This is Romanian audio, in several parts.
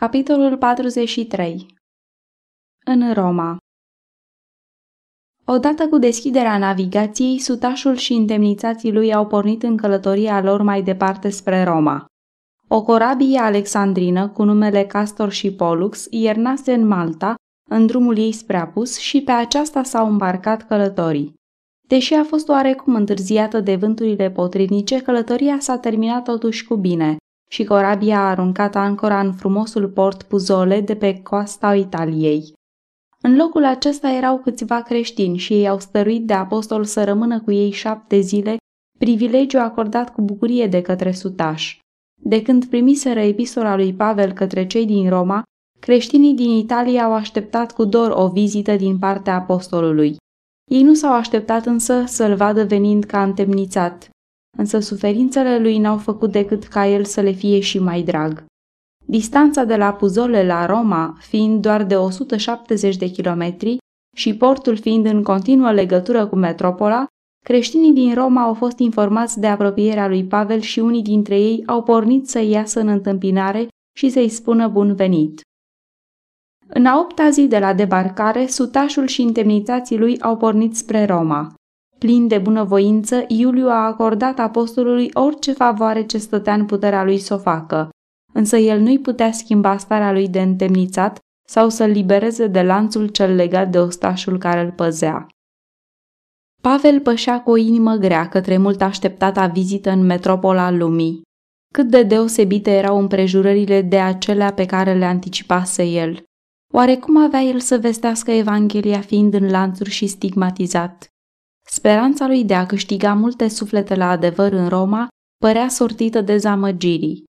Capitolul 43 În Roma Odată cu deschiderea navigației, sutașul și indemnizații lui au pornit în călătoria lor mai departe spre Roma. O corabie alexandrină cu numele Castor și Pollux iernase în Malta, în drumul ei spre Apus și pe aceasta s-au îmbarcat călătorii. Deși a fost oarecum întârziată de vânturile potrivnice, călătoria s-a terminat totuși cu bine și corabia a aruncat ancora în frumosul port Puzole de pe coasta Italiei. În locul acesta erau câțiva creștini și ei au stăruit de apostol să rămână cu ei șapte zile, privilegiu acordat cu bucurie de către sutaș. De când primiseră epistola lui Pavel către cei din Roma, creștinii din Italia au așteptat cu dor o vizită din partea apostolului. Ei nu s-au așteptat însă să-l vadă venind ca întemnițat, însă suferințele lui n-au făcut decât ca el să le fie și mai drag. Distanța de la Puzole la Roma fiind doar de 170 de kilometri și portul fiind în continuă legătură cu metropola, creștinii din Roma au fost informați de apropierea lui Pavel și unii dintre ei au pornit să iasă în întâmpinare și să-i spună bun venit. În a opta zi de la debarcare, sutașul și indemnizații lui au pornit spre Roma. Plin de bunăvoință, Iuliu a acordat apostolului orice favoare ce stătea în puterea lui să o facă, însă el nu-i putea schimba starea lui de întemnițat sau să-l libereze de lanțul cel legat de ostașul care îl păzea. Pavel pășea cu o inimă grea către mult așteptata vizită în metropola lumii. Cât de deosebite erau împrejurările de acelea pe care le anticipase el. Oare cum avea el să vestească Evanghelia fiind în lanțuri și stigmatizat? Speranța lui de a câștiga multe suflete la adevăr în Roma părea sortită de zamăgirii.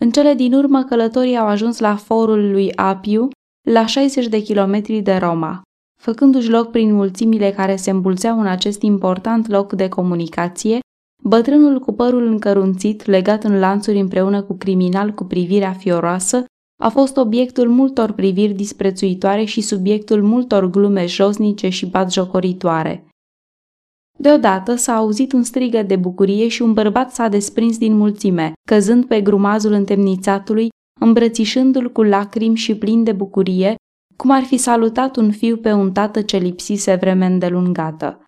În cele din urmă, călătorii au ajuns la forul lui Apiu, la 60 de kilometri de Roma. Făcându-și loc prin mulțimile care se îmbulțeau în acest important loc de comunicație, bătrânul cu părul încărunțit, legat în lanțuri împreună cu criminal cu privirea fioroasă, a fost obiectul multor priviri disprețuitoare și subiectul multor glume josnice și batjocoritoare. Deodată s-a auzit un strigă de bucurie și un bărbat s-a desprins din mulțime, căzând pe grumazul întemnițatului, îmbrățișându-l cu lacrimi și plin de bucurie, cum ar fi salutat un fiu pe un tată ce lipsise vreme îndelungată.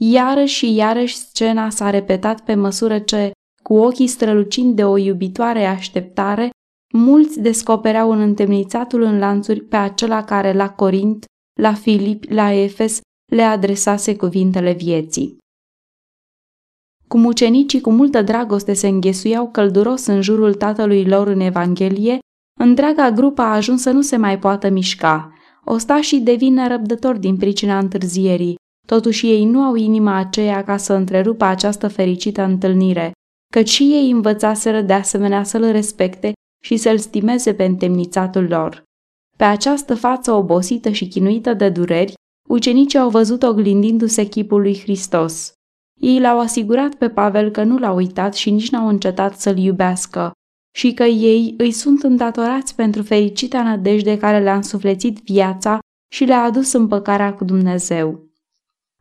Iarăși și iarăși scena s-a repetat pe măsură ce, cu ochii strălucind de o iubitoare așteptare, mulți descopereau în întemnițatul în lanțuri pe acela care la Corint, la Filip, la Efes le adresase cuvintele vieții. Cum ucenicii cu multă dragoste se înghesuiau călduros în jurul tatălui lor în Evanghelie, întreaga grupă a ajuns să nu se mai poată mișca. Ostașii devin nerăbdători din pricina întârzierii, totuși ei nu au inima aceea ca să întrerupă această fericită întâlnire, căci și ei învățaseră de asemenea să-l respecte și să-l stimeze pe întemnițatul lor. Pe această față obosită și chinuită de dureri, Ucenicii au văzut oglindindu-se chipul lui Hristos. Ei l-au asigurat pe Pavel că nu l-au uitat și nici n-au încetat să-l iubească și că ei îi sunt îndatorați pentru fericita nădejde care le-a însuflețit viața și le-a adus împăcarea cu Dumnezeu.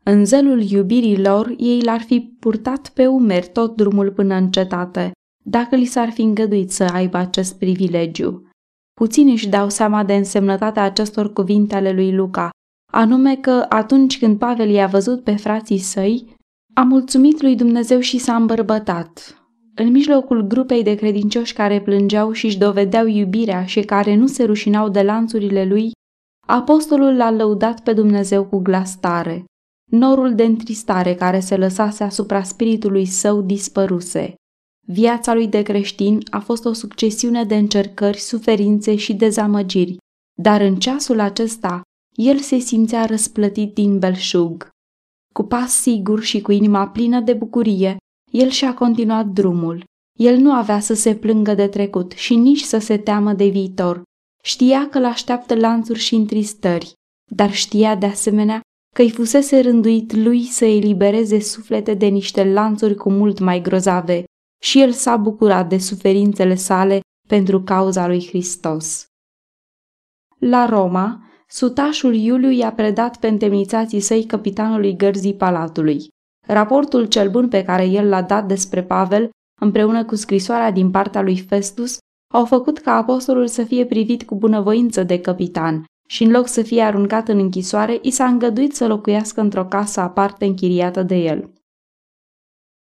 În zelul iubirii lor, ei l-ar fi purtat pe umeri tot drumul până în cetate, dacă li s-ar fi îngăduit să aibă acest privilegiu. Puțini își dau seama de însemnătatea acestor cuvinte ale lui Luca, anume că atunci când Pavel i-a văzut pe frații săi, a mulțumit lui Dumnezeu și s-a îmbărbătat. În mijlocul grupei de credincioși care plângeau și își dovedeau iubirea și care nu se rușinau de lanțurile lui, apostolul l-a lăudat pe Dumnezeu cu glas tare. Norul de întristare care se lăsase asupra spiritului său dispăruse. Viața lui de creștin a fost o succesiune de încercări, suferințe și dezamăgiri, dar în ceasul acesta el se simțea răsplătit din belșug. Cu pas sigur și cu inima plină de bucurie, el și-a continuat drumul. El nu avea să se plângă de trecut și nici să se teamă de viitor. Știa că l-așteaptă lanțuri și întristări, dar știa de asemenea că îi fusese rânduit lui să elibereze suflete de niște lanțuri cu mult mai grozave și el s-a bucurat de suferințele sale pentru cauza lui Hristos. La Roma, Sutașul Iuliu i-a predat pe întemnițații săi capitanului gărzii palatului. Raportul cel bun pe care el l-a dat despre Pavel, împreună cu scrisoarea din partea lui Festus, au făcut ca apostolul să fie privit cu bunăvoință de capitan și în loc să fie aruncat în închisoare, i s-a îngăduit să locuiască într-o casă aparte închiriată de el.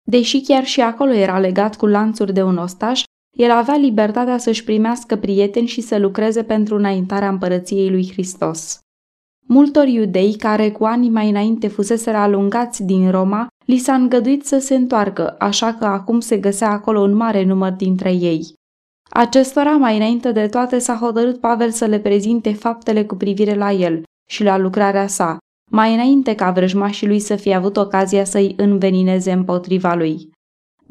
Deși chiar și acolo era legat cu lanțuri de un ostaș, el avea libertatea să-și primească prieteni și să lucreze pentru înaintarea împărăției lui Hristos. Multor iudei care cu ani mai înainte fuseseră alungați din Roma, li s-a îngăduit să se întoarcă, așa că acum se găsea acolo un mare număr dintre ei. Acestora, mai înainte de toate, s-a hotărât Pavel să le prezinte faptele cu privire la el și la lucrarea sa, mai înainte ca vrăjmașii lui să fie avut ocazia să-i învenineze împotriva lui.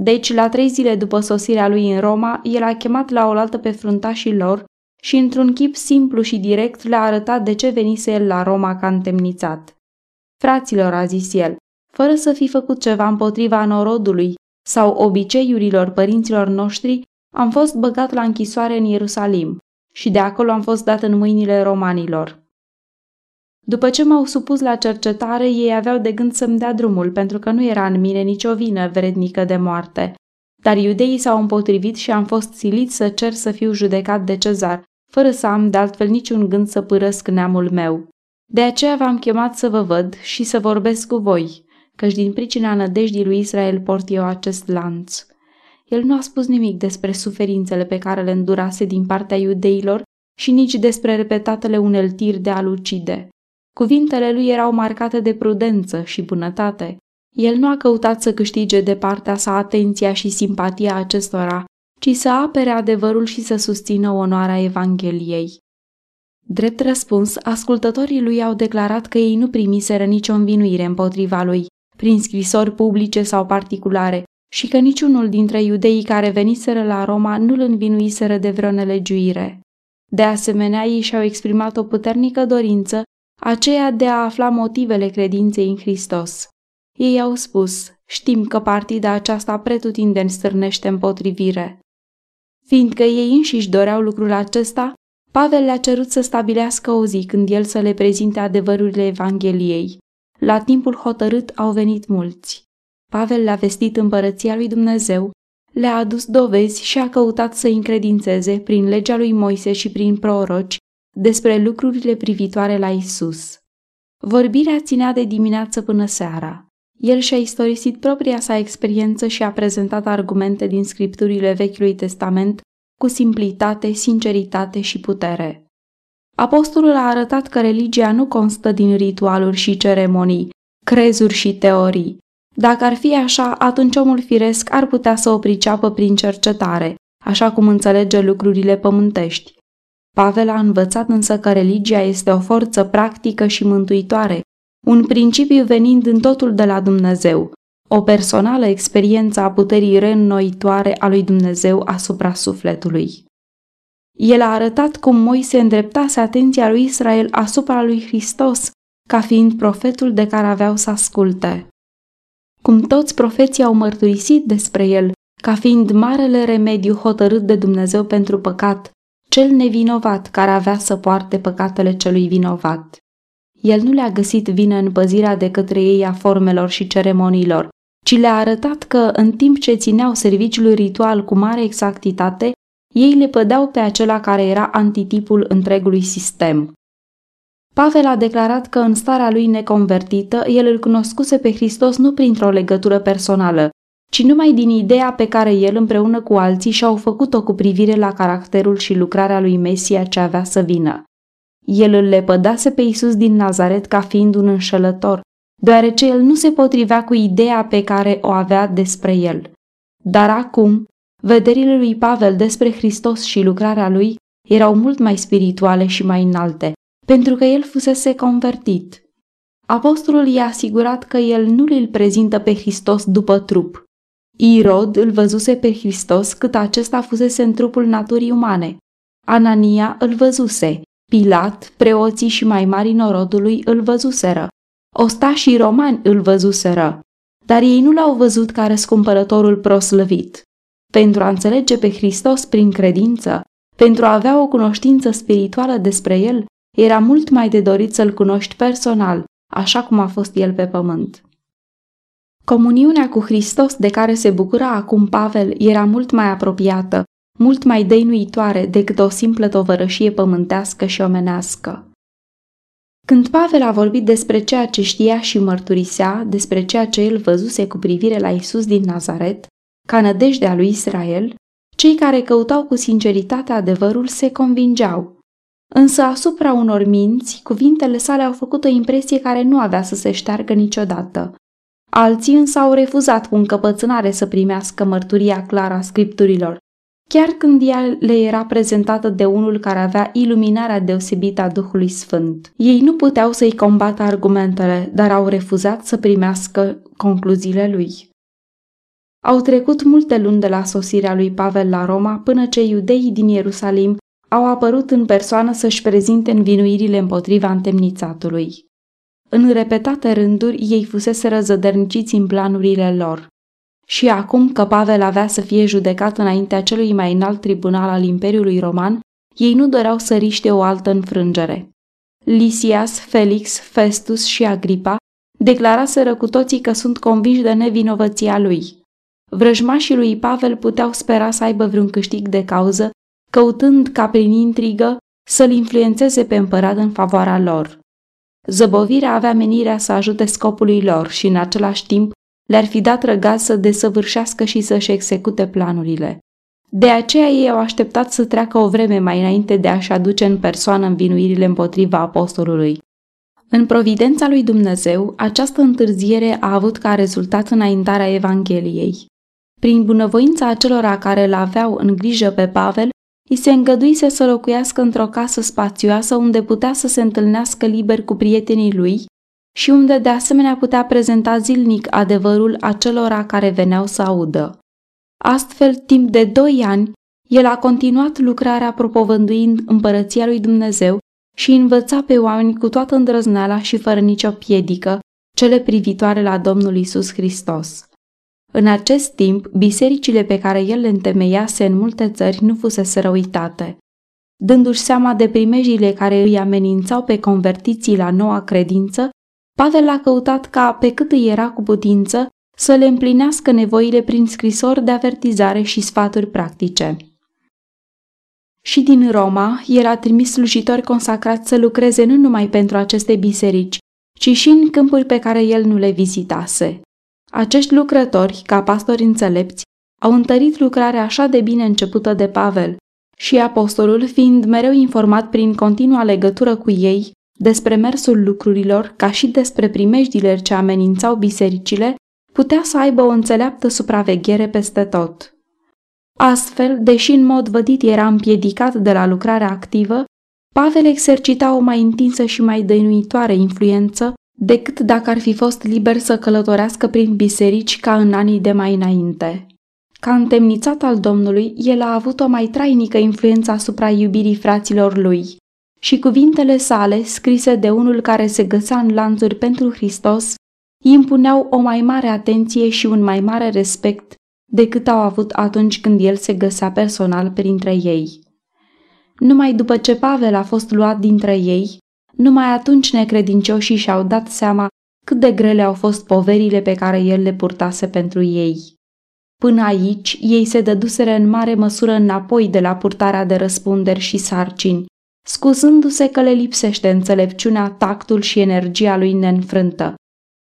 Deci, la trei zile după sosirea lui în Roma, el a chemat la oaltă pe fruntașii lor și, într-un chip simplu și direct, le-a arătat de ce venise el la Roma ca întemnițat. Fraților, a zis el, fără să fi făcut ceva împotriva norodului sau obiceiurilor părinților noștri, am fost băgat la închisoare în Ierusalim și de acolo am fost dat în mâinile romanilor. După ce m-au supus la cercetare, ei aveau de gând să-mi dea drumul, pentru că nu era în mine nicio vină vrednică de moarte. Dar iudeii s-au împotrivit și am fost silit să cer să fiu judecat de cezar, fără să am de altfel niciun gând să părăsc neamul meu. De aceea v-am chemat să vă văd și să vorbesc cu voi, căci din pricina nădejdii lui Israel port eu acest lanț. El nu a spus nimic despre suferințele pe care le îndurase din partea iudeilor și nici despre repetatele uneltiri de a lucide. Cuvintele lui erau marcate de prudență și bunătate. El nu a căutat să câștige de partea sa atenția și simpatia acestora, ci să apere adevărul și să susțină onoarea Evangheliei. Drept răspuns, ascultătorii lui au declarat că ei nu primiseră nicio învinuire împotriva lui, prin scrisori publice sau particulare, și că niciunul dintre iudeii care veniseră la Roma nu-l învinuiseră de vreo nelegiuire. De asemenea, ei și-au exprimat o puternică dorință, aceea de a afla motivele credinței în Hristos. Ei au spus, știm că partida aceasta pretutindeni stârnește împotrivire. Fiindcă ei înșiși doreau lucrul acesta, Pavel le-a cerut să stabilească o zi când el să le prezinte adevărurile Evangheliei. La timpul hotărât au venit mulți. Pavel le-a vestit împărăția lui Dumnezeu, le-a adus dovezi și a căutat să încredințeze prin legea lui Moise și prin proroci despre lucrurile privitoare la Isus. Vorbirea ținea de dimineață până seara. El și-a istorisit propria sa experiență și a prezentat argumente din scripturile Vechiului Testament cu simplitate, sinceritate și putere. Apostolul a arătat că religia nu constă din ritualuri și ceremonii, crezuri și teorii, dacă ar fi așa, atunci omul firesc ar putea să o priceapă prin cercetare, așa cum înțelege lucrurile pământești. Pavel a învățat însă că religia este o forță practică și mântuitoare, un principiu venind în totul de la Dumnezeu, o personală experiență a puterii reînnoitoare a lui Dumnezeu asupra sufletului. El a arătat cum Moise îndreptase atenția lui Israel asupra lui Hristos, ca fiind profetul de care aveau să asculte cum toți profeții au mărturisit despre el, ca fiind marele remediu hotărât de Dumnezeu pentru păcat, cel nevinovat care avea să poarte păcatele celui vinovat. El nu le-a găsit vină în păzirea de către ei a formelor și ceremoniilor, ci le-a arătat că, în timp ce țineau serviciul ritual cu mare exactitate, ei le pădeau pe acela care era antitipul întregului sistem. Pavel a declarat că în starea lui neconvertită, el îl cunoscuse pe Hristos nu printr-o legătură personală, ci numai din ideea pe care el împreună cu alții și-au făcut-o cu privire la caracterul și lucrarea lui Mesia ce avea să vină. El îl lepădase pe Isus din Nazaret ca fiind un înșelător, deoarece el nu se potrivea cu ideea pe care o avea despre el. Dar acum, vederile lui Pavel despre Hristos și lucrarea lui erau mult mai spirituale și mai înalte, pentru că el fusese convertit. Apostolul i-a asigurat că el nu îl prezintă pe Hristos după trup. Irod îl văzuse pe Hristos cât acesta fusese în trupul naturii umane. Anania îl văzuse, Pilat, preoții și mai mari norodului îl văzuseră. Ostașii romani îl văzuseră, dar ei nu l-au văzut ca răscumpărătorul proslăvit. Pentru a înțelege pe Hristos prin credință, pentru a avea o cunoștință spirituală despre el, era mult mai de dorit să-l cunoști personal, așa cum a fost el pe pământ. Comuniunea cu Hristos de care se bucura acum Pavel era mult mai apropiată, mult mai dăinuitoare decât o simplă tovărășie pământească și omenească. Când Pavel a vorbit despre ceea ce știa și mărturisea, despre ceea ce el văzuse cu privire la Isus din Nazaret, ca nădejdea lui Israel, cei care căutau cu sinceritate adevărul se convingeau. Însă asupra unor minți, cuvintele sale au făcut o impresie care nu avea să se șteargă niciodată. Alții însă au refuzat cu încăpățânare să primească mărturia clară a scripturilor, chiar când ea le era prezentată de unul care avea iluminarea deosebită a Duhului Sfânt. Ei nu puteau să-i combată argumentele, dar au refuzat să primească concluziile lui. Au trecut multe luni de la sosirea lui Pavel la Roma până ce iudeii din Ierusalim au apărut în persoană să-și prezinte învinuirile împotriva întemnițatului. În repetate rânduri ei fusese răzădărniciți în planurile lor. Și acum că Pavel avea să fie judecat înaintea celui mai înalt tribunal al Imperiului Roman, ei nu doreau să riște o altă înfrângere. Lisias, Felix, Festus și Agripa declaraseră cu toții că sunt convinși de nevinovăția lui. Vrăjmașii lui Pavel puteau spera să aibă vreun câștig de cauză, căutând ca prin intrigă să-l influențeze pe împărat în favoarea lor. Zăbovirea avea menirea să ajute scopului lor și în același timp le-ar fi dat răgaz să desăvârșească și să-și execute planurile. De aceea ei au așteptat să treacă o vreme mai înainte de a-și aduce în persoană învinuirile împotriva apostolului. În providența lui Dumnezeu, această întârziere a avut ca rezultat înaintarea Evangheliei. Prin bunăvoința acelora care îl aveau în grijă pe Pavel, îi se îngăduise să locuiască într-o casă spațioasă unde putea să se întâlnească liber cu prietenii lui și unde de asemenea putea prezenta zilnic adevărul acelora care veneau să audă. Astfel, timp de doi ani, el a continuat lucrarea propovânduind împărăția lui Dumnezeu și învăța pe oameni cu toată îndrăzneala și fără nicio piedică cele privitoare la Domnul Isus Hristos. În acest timp, bisericile pe care el le întemeiase în multe țări nu fusese uitate. Dându-și seama de primejile care îi amenințau pe convertiții la noua credință, Pavel a căutat ca, pe cât îi era cu putință, să le împlinească nevoile prin scrisori de avertizare și sfaturi practice. Și din Roma, el a trimis slujitori consacrați să lucreze nu numai pentru aceste biserici, ci și în câmpuri pe care el nu le vizitase. Acești lucrători, ca pastori înțelepți, au întărit lucrarea așa de bine începută de Pavel și apostolul, fiind mereu informat prin continua legătură cu ei despre mersul lucrurilor, ca și despre primejdile ce amenințau bisericile, putea să aibă o înțeleaptă supraveghere peste tot. Astfel, deși în mod vădit era împiedicat de la lucrarea activă, Pavel exercita o mai întinsă și mai dăinuitoare influență decât dacă ar fi fost liber să călătorească prin biserici ca în anii de mai înainte. Ca întemnițat al Domnului, el a avut o mai trainică influență asupra iubirii fraților lui și cuvintele sale, scrise de unul care se găsea în lanțuri pentru Hristos, îi impuneau o mai mare atenție și un mai mare respect decât au avut atunci când el se găsea personal printre ei. Numai după ce Pavel a fost luat dintre ei, numai atunci necredincioșii și-au dat seama cât de grele au fost poverile pe care el le purtase pentru ei. Până aici, ei se dăduseră în mare măsură înapoi de la purtarea de răspunderi și sarcini, scuzându-se că le lipsește înțelepciunea, tactul și energia lui neînfrântă.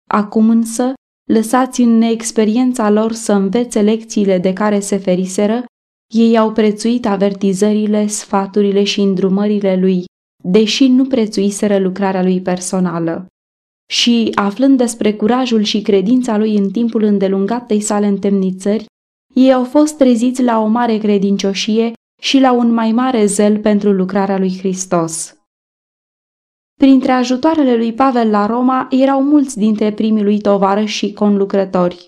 Acum însă, lăsați în neexperiența lor să învețe lecțiile de care se feriseră, ei au prețuit avertizările, sfaturile și îndrumările lui deși nu prețuiseră lucrarea lui personală. Și, aflând despre curajul și credința lui în timpul îndelungatei sale întemnițări, ei au fost treziți la o mare credincioșie și la un mai mare zel pentru lucrarea lui Hristos. Printre ajutoarele lui Pavel la Roma erau mulți dintre primii lui tovarăși și conlucrători.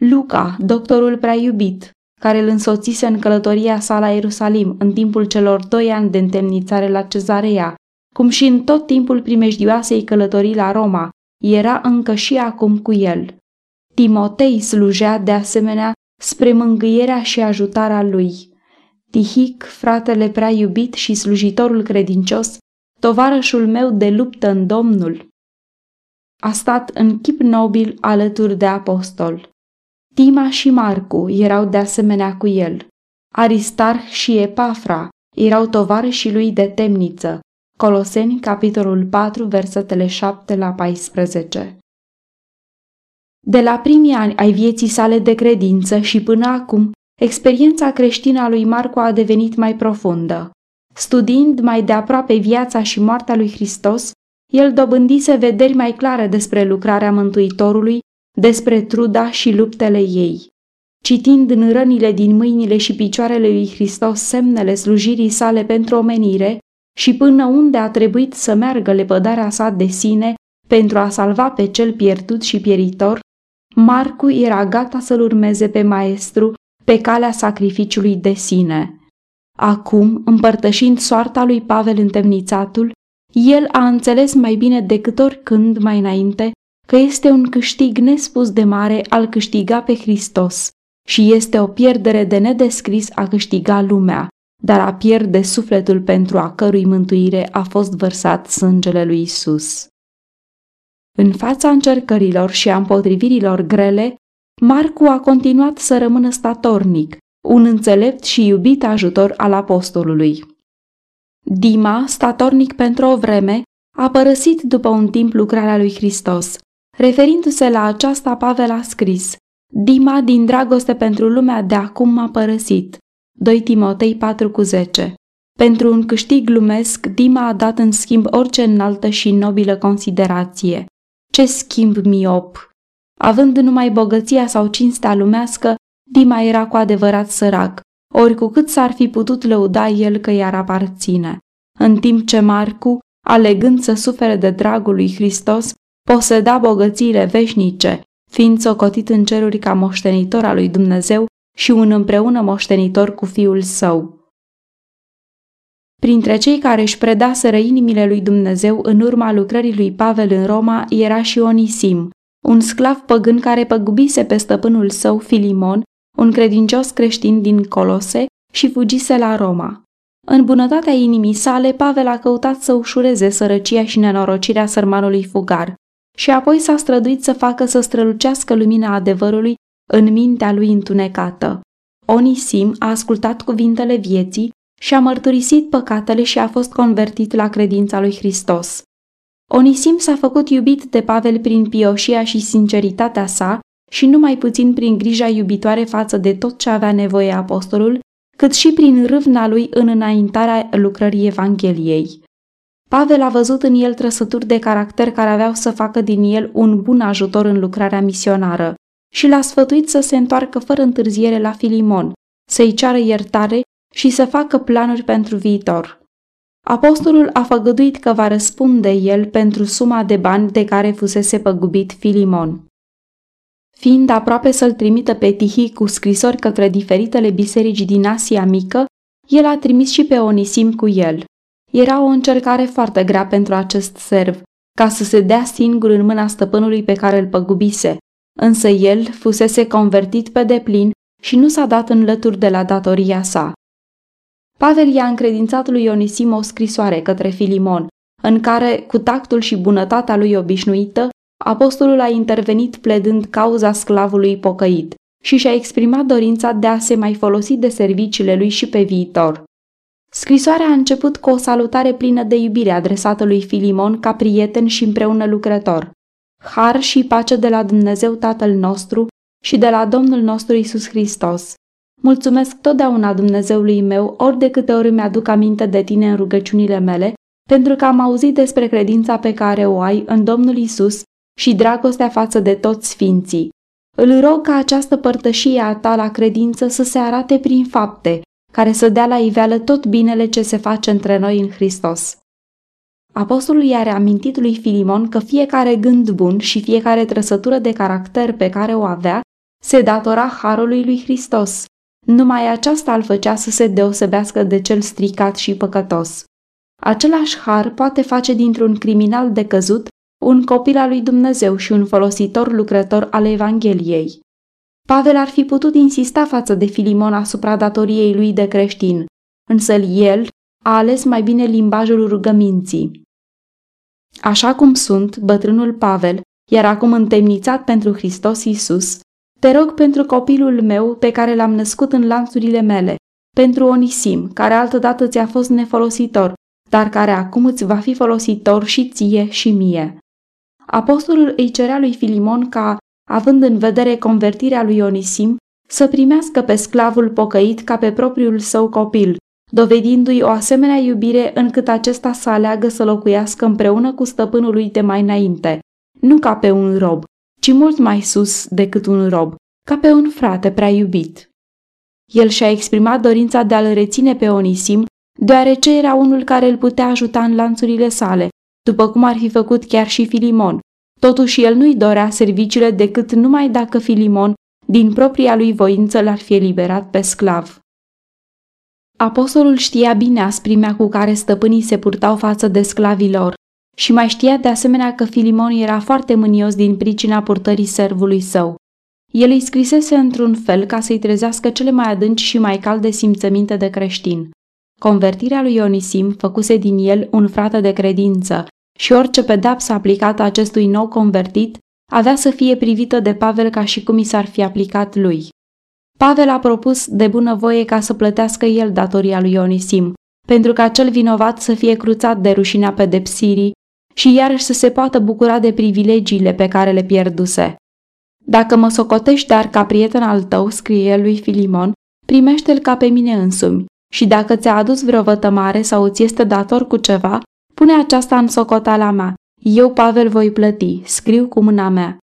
Luca, doctorul prea iubit, care îl însoțise în călătoria sa la Ierusalim în timpul celor doi ani de întemnițare la Cezarea, cum și în tot timpul primejdioasei călătorii la Roma, era încă și acum cu el. Timotei slujea de asemenea spre mângâierea și ajutarea lui. Tihic, fratele prea iubit și slujitorul credincios, tovarășul meu de luptă în Domnul, a stat în chip nobil alături de apostol. Tima și Marcu erau de asemenea cu el. Aristarh și Epafra erau tovarășii lui de temniță. Coloseni, capitolul 4, versetele 7 la 14. De la primii ani ai vieții sale de credință și până acum, experiența creștină a lui Marco a devenit mai profundă. Studiind mai de aproape viața și moartea lui Hristos, el dobândise vederi mai clare despre lucrarea Mântuitorului, despre truda și luptele ei. Citind în rănile din mâinile și picioarele lui Hristos semnele slujirii sale pentru omenire și până unde a trebuit să meargă lepădarea sa de sine pentru a salva pe cel pierdut și pieritor, Marcu era gata să-l urmeze pe maestru pe calea sacrificiului de sine. Acum, împărtășind soarta lui Pavel întemnițatul, el a înțeles mai bine decât oricând mai înainte că este un câștig nespus de mare al câștiga pe Hristos și este o pierdere de nedescris a câștiga lumea, dar a pierde sufletul pentru a cărui mântuire a fost vărsat sângele lui Isus. În fața încercărilor și a împotrivirilor grele, Marcu a continuat să rămână statornic, un înțelept și iubit ajutor al apostolului. Dima, statornic pentru o vreme, a părăsit după un timp lucrarea lui Hristos. Referindu-se la aceasta, Pavel a scris, Dima din dragoste pentru lumea de acum m-a părăsit. 2 Timotei 4,10 Pentru un câștig lumesc, Dima a dat în schimb orice înaltă și nobilă considerație. Ce schimb miop! Având numai bogăția sau cinstea lumească, Dima era cu adevărat sărac, ori cu cât s-ar fi putut lăuda el că i-ar aparține. În timp ce Marcu, alegând să sufere de dragul lui Hristos, poseda bogățiile veșnice, fiind socotit în ceruri ca moștenitor al lui Dumnezeu și un împreună moștenitor cu fiul său. Printre cei care își predaseră inimile lui Dumnezeu în urma lucrării lui Pavel în Roma era și Onisim, un sclav păgân care păgubise pe stăpânul său Filimon, un credincios creștin din Colose, și fugise la Roma. În bunătatea inimii sale, Pavel a căutat să ușureze sărăcia și nenorocirea sărmanului fugar și apoi s-a străduit să facă să strălucească lumina adevărului în mintea lui întunecată. Onisim a ascultat cuvintele vieții și a mărturisit păcatele și a fost convertit la credința lui Hristos. Onisim s-a făcut iubit de Pavel prin pioșia și sinceritatea sa și numai puțin prin grija iubitoare față de tot ce avea nevoie apostolul, cât și prin râvna lui în înaintarea lucrării Evangheliei. Pavel a văzut în el trăsături de caracter care aveau să facă din el un bun ajutor în lucrarea misionară și l-a sfătuit să se întoarcă fără întârziere la Filimon, să-i ceară iertare și să facă planuri pentru viitor. Apostolul a făgăduit că va răspunde el pentru suma de bani de care fusese păgubit Filimon. Fiind aproape să-l trimită pe Tihi cu scrisori către diferitele biserici din Asia Mică, el a trimis și pe Onisim cu el. Era o încercare foarte grea pentru acest serv, ca să se dea singur în mâna stăpânului pe care îl păgubise, însă el fusese convertit pe deplin și nu s-a dat în lături de la datoria sa. Pavel i-a încredințat lui Onisim o scrisoare către Filimon, în care, cu tactul și bunătatea lui obișnuită, apostolul a intervenit pledând cauza sclavului pocăit și și-a exprimat dorința de a se mai folosi de serviciile lui și pe viitor. Scrisoarea a început cu o salutare plină de iubire adresată lui Filimon ca prieten și împreună lucrător. Har și pace de la Dumnezeu Tatăl nostru și de la Domnul nostru Isus Hristos. Mulțumesc totdeauna Dumnezeului meu ori de câte ori mi-aduc aminte de tine în rugăciunile mele, pentru că am auzit despre credința pe care o ai în Domnul Isus și dragostea față de toți sfinții. Îl rog ca această părtășie a ta la credință să se arate prin fapte, care să dea la iveală tot binele ce se face între noi în Hristos. Apostolul i-a reamintit lui Filimon că fiecare gând bun și fiecare trăsătură de caracter pe care o avea se datora harului lui Hristos. Numai aceasta îl făcea să se deosebească de cel stricat și păcătos. Același har poate face dintr-un criminal decăzut un copil al lui Dumnezeu și un folositor lucrător al Evangheliei. Pavel ar fi putut insista față de Filimon asupra datoriei lui de creștin, însă el a ales mai bine limbajul rugăminții. Așa cum sunt, bătrânul Pavel, iar acum întemnițat pentru Hristos Iisus, te rog pentru copilul meu pe care l-am născut în lanțurile mele, pentru Onisim, care altădată ți-a fost nefolositor, dar care acum îți va fi folositor și ție și mie. Apostolul îi cerea lui Filimon ca, având în vedere convertirea lui Onisim, să primească pe sclavul pocăit ca pe propriul său copil, dovedindu-i o asemenea iubire încât acesta să aleagă să locuiască împreună cu stăpânul lui de mai înainte, nu ca pe un rob, ci mult mai sus decât un rob, ca pe un frate prea iubit. El și-a exprimat dorința de a-l reține pe Onisim, deoarece era unul care îl putea ajuta în lanțurile sale, după cum ar fi făcut chiar și Filimon. Totuși el nu-i dorea serviciile decât numai dacă Filimon, din propria lui voință, l-ar fi eliberat pe sclav. Apostolul știa bine asprimea cu care stăpânii se purtau față de sclavilor și mai știa de asemenea că Filimon era foarte mânios din pricina purtării servului său. El îi scrisese într-un fel ca să-i trezească cele mai adânci și mai calde simțăminte de creștin. Convertirea lui Onisim făcuse din el un frate de credință și orice pedapsă aplicată acestui nou convertit avea să fie privită de Pavel ca și cum i s-ar fi aplicat lui. Pavel a propus de bunăvoie ca să plătească el datoria lui Onisim, pentru ca cel vinovat să fie cruțat de rușinea pedepsirii și iarăși să se poată bucura de privilegiile pe care le pierduse. Dacă mă socotești dar ca prieten al tău, scrie el lui Filimon, primește-l ca pe mine însumi și dacă ți-a adus vreo vătămare sau îți este dator cu ceva, pune aceasta în socotala mea. Eu, Pavel, voi plăti, scriu cu mâna mea.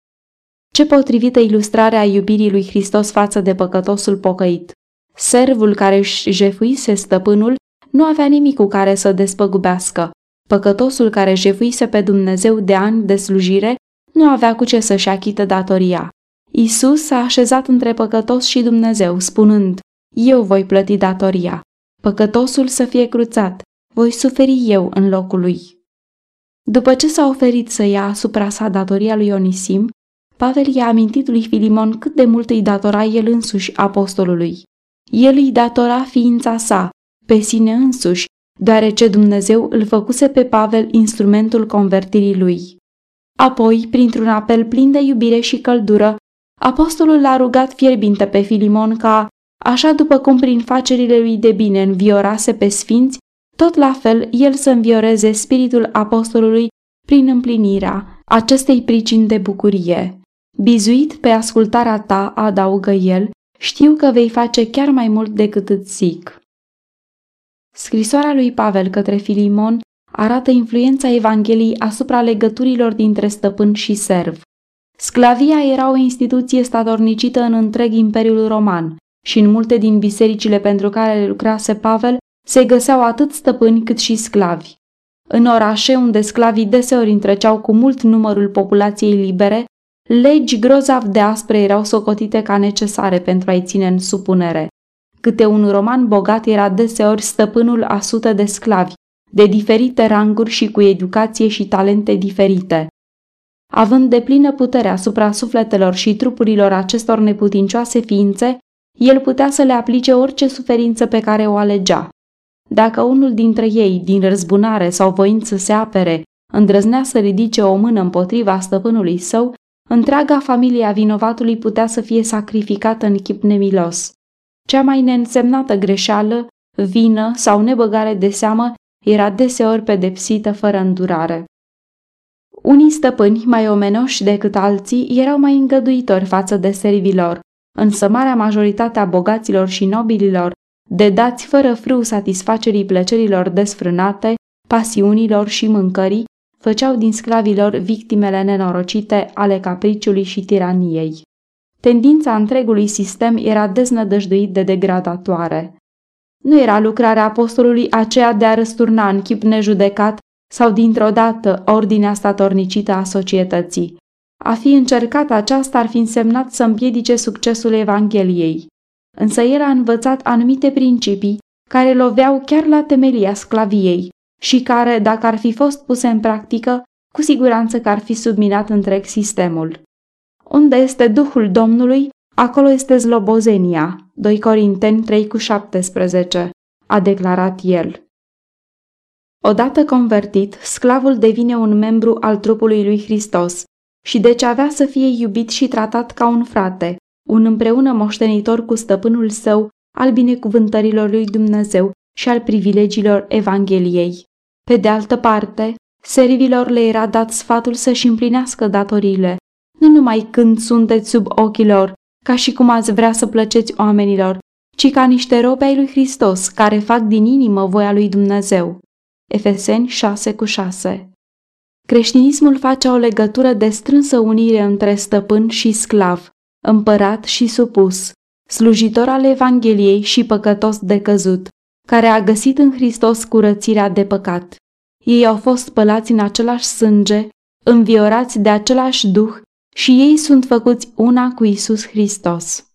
Ce potrivită ilustrare a iubirii lui Hristos față de păcătosul pocăit. Servul care își jefuise stăpânul nu avea nimic cu care să despăgubească. Păcătosul care jefuise pe Dumnezeu de ani de slujire nu avea cu ce să-și achită datoria. Isus s-a așezat între păcătos și Dumnezeu, spunând, Eu voi plăti datoria. Păcătosul să fie cruțat, voi suferi eu în locul lui. După ce s-a oferit să ia asupra sa datoria lui Onisim, Pavel i-a amintit lui Filimon cât de mult îi datora el însuși apostolului. El îi datora ființa sa, pe sine însuși, deoarece Dumnezeu îl făcuse pe Pavel instrumentul convertirii lui. Apoi, printr-un apel plin de iubire și căldură, apostolul l-a rugat fierbinte pe Filimon ca, așa după cum prin facerile lui de bine înviorase pe sfinți, tot la fel el să învioreze spiritul apostolului prin împlinirea acestei pricini de bucurie. Bizuit pe ascultarea ta, adaugă el, știu că vei face chiar mai mult decât îți zic. Scrisoarea lui Pavel către Filimon arată influența Evangheliei asupra legăturilor dintre stăpân și serv. Sclavia era o instituție statornicită în întreg Imperiul Roman și în multe din bisericile pentru care lucrase Pavel se găseau atât stăpâni cât și sclavi. În orașe unde sclavii deseori întreceau cu mult numărul populației libere, legi grozav de aspre erau socotite ca necesare pentru a-i ține în supunere. Câte un roman bogat era deseori stăpânul a sute de sclavi, de diferite ranguri și cu educație și talente diferite. Având de plină putere asupra sufletelor și trupurilor acestor neputincioase ființe, el putea să le aplice orice suferință pe care o alegea. Dacă unul dintre ei, din răzbunare sau voind să se apere, îndrăznea să ridice o mână împotriva stăpânului său, întreaga familie a vinovatului putea să fie sacrificată în chip nemilos. Cea mai neînsemnată greșeală, vină sau nebăgare de seamă era deseori pedepsită fără îndurare. Unii stăpâni, mai omenoși decât alții, erau mai îngăduitori față de servilor, însă marea majoritate a bogaților și nobililor, de dați fără frâu satisfacerii plăcerilor desfrânate, pasiunilor și mâncării, făceau din sclavilor victimele nenorocite ale capriciului și tiraniei. Tendința întregului sistem era deznădăjduit de degradatoare. Nu era lucrarea apostolului aceea de a răsturna în chip nejudecat sau dintr-o dată ordinea statornicită a societății. A fi încercat aceasta ar fi însemnat să împiedice succesul Evangheliei. Însă el a învățat anumite principii care loveau chiar la temelia sclaviei și care, dacă ar fi fost puse în practică, cu siguranță că ar fi subminat întreg sistemul. Unde este Duhul Domnului, acolo este zlobozenia. 2 Corinteni 3 cu 17, a declarat el. Odată convertit, sclavul devine un membru al trupului lui Hristos și deci avea să fie iubit și tratat ca un frate, un împreună moștenitor cu stăpânul său al binecuvântărilor lui Dumnezeu și al privilegiilor Evangheliei. Pe de altă parte, servilor le era dat sfatul să-și împlinească datoriile, nu numai când sunteți sub ochii lor, ca și cum ați vrea să plăceți oamenilor, ci ca niște robe ai lui Hristos, care fac din inimă voia lui Dumnezeu. Efeseni 6 cu 6 Creștinismul face o legătură de strânsă unire între stăpân și sclav, împărat și supus, slujitor al Evangheliei și păcătos de căzut, care a găsit în Hristos curățirea de păcat. Ei au fost spălați în același sânge, înviorați de același duh și ei sunt făcuți una cu Isus Hristos.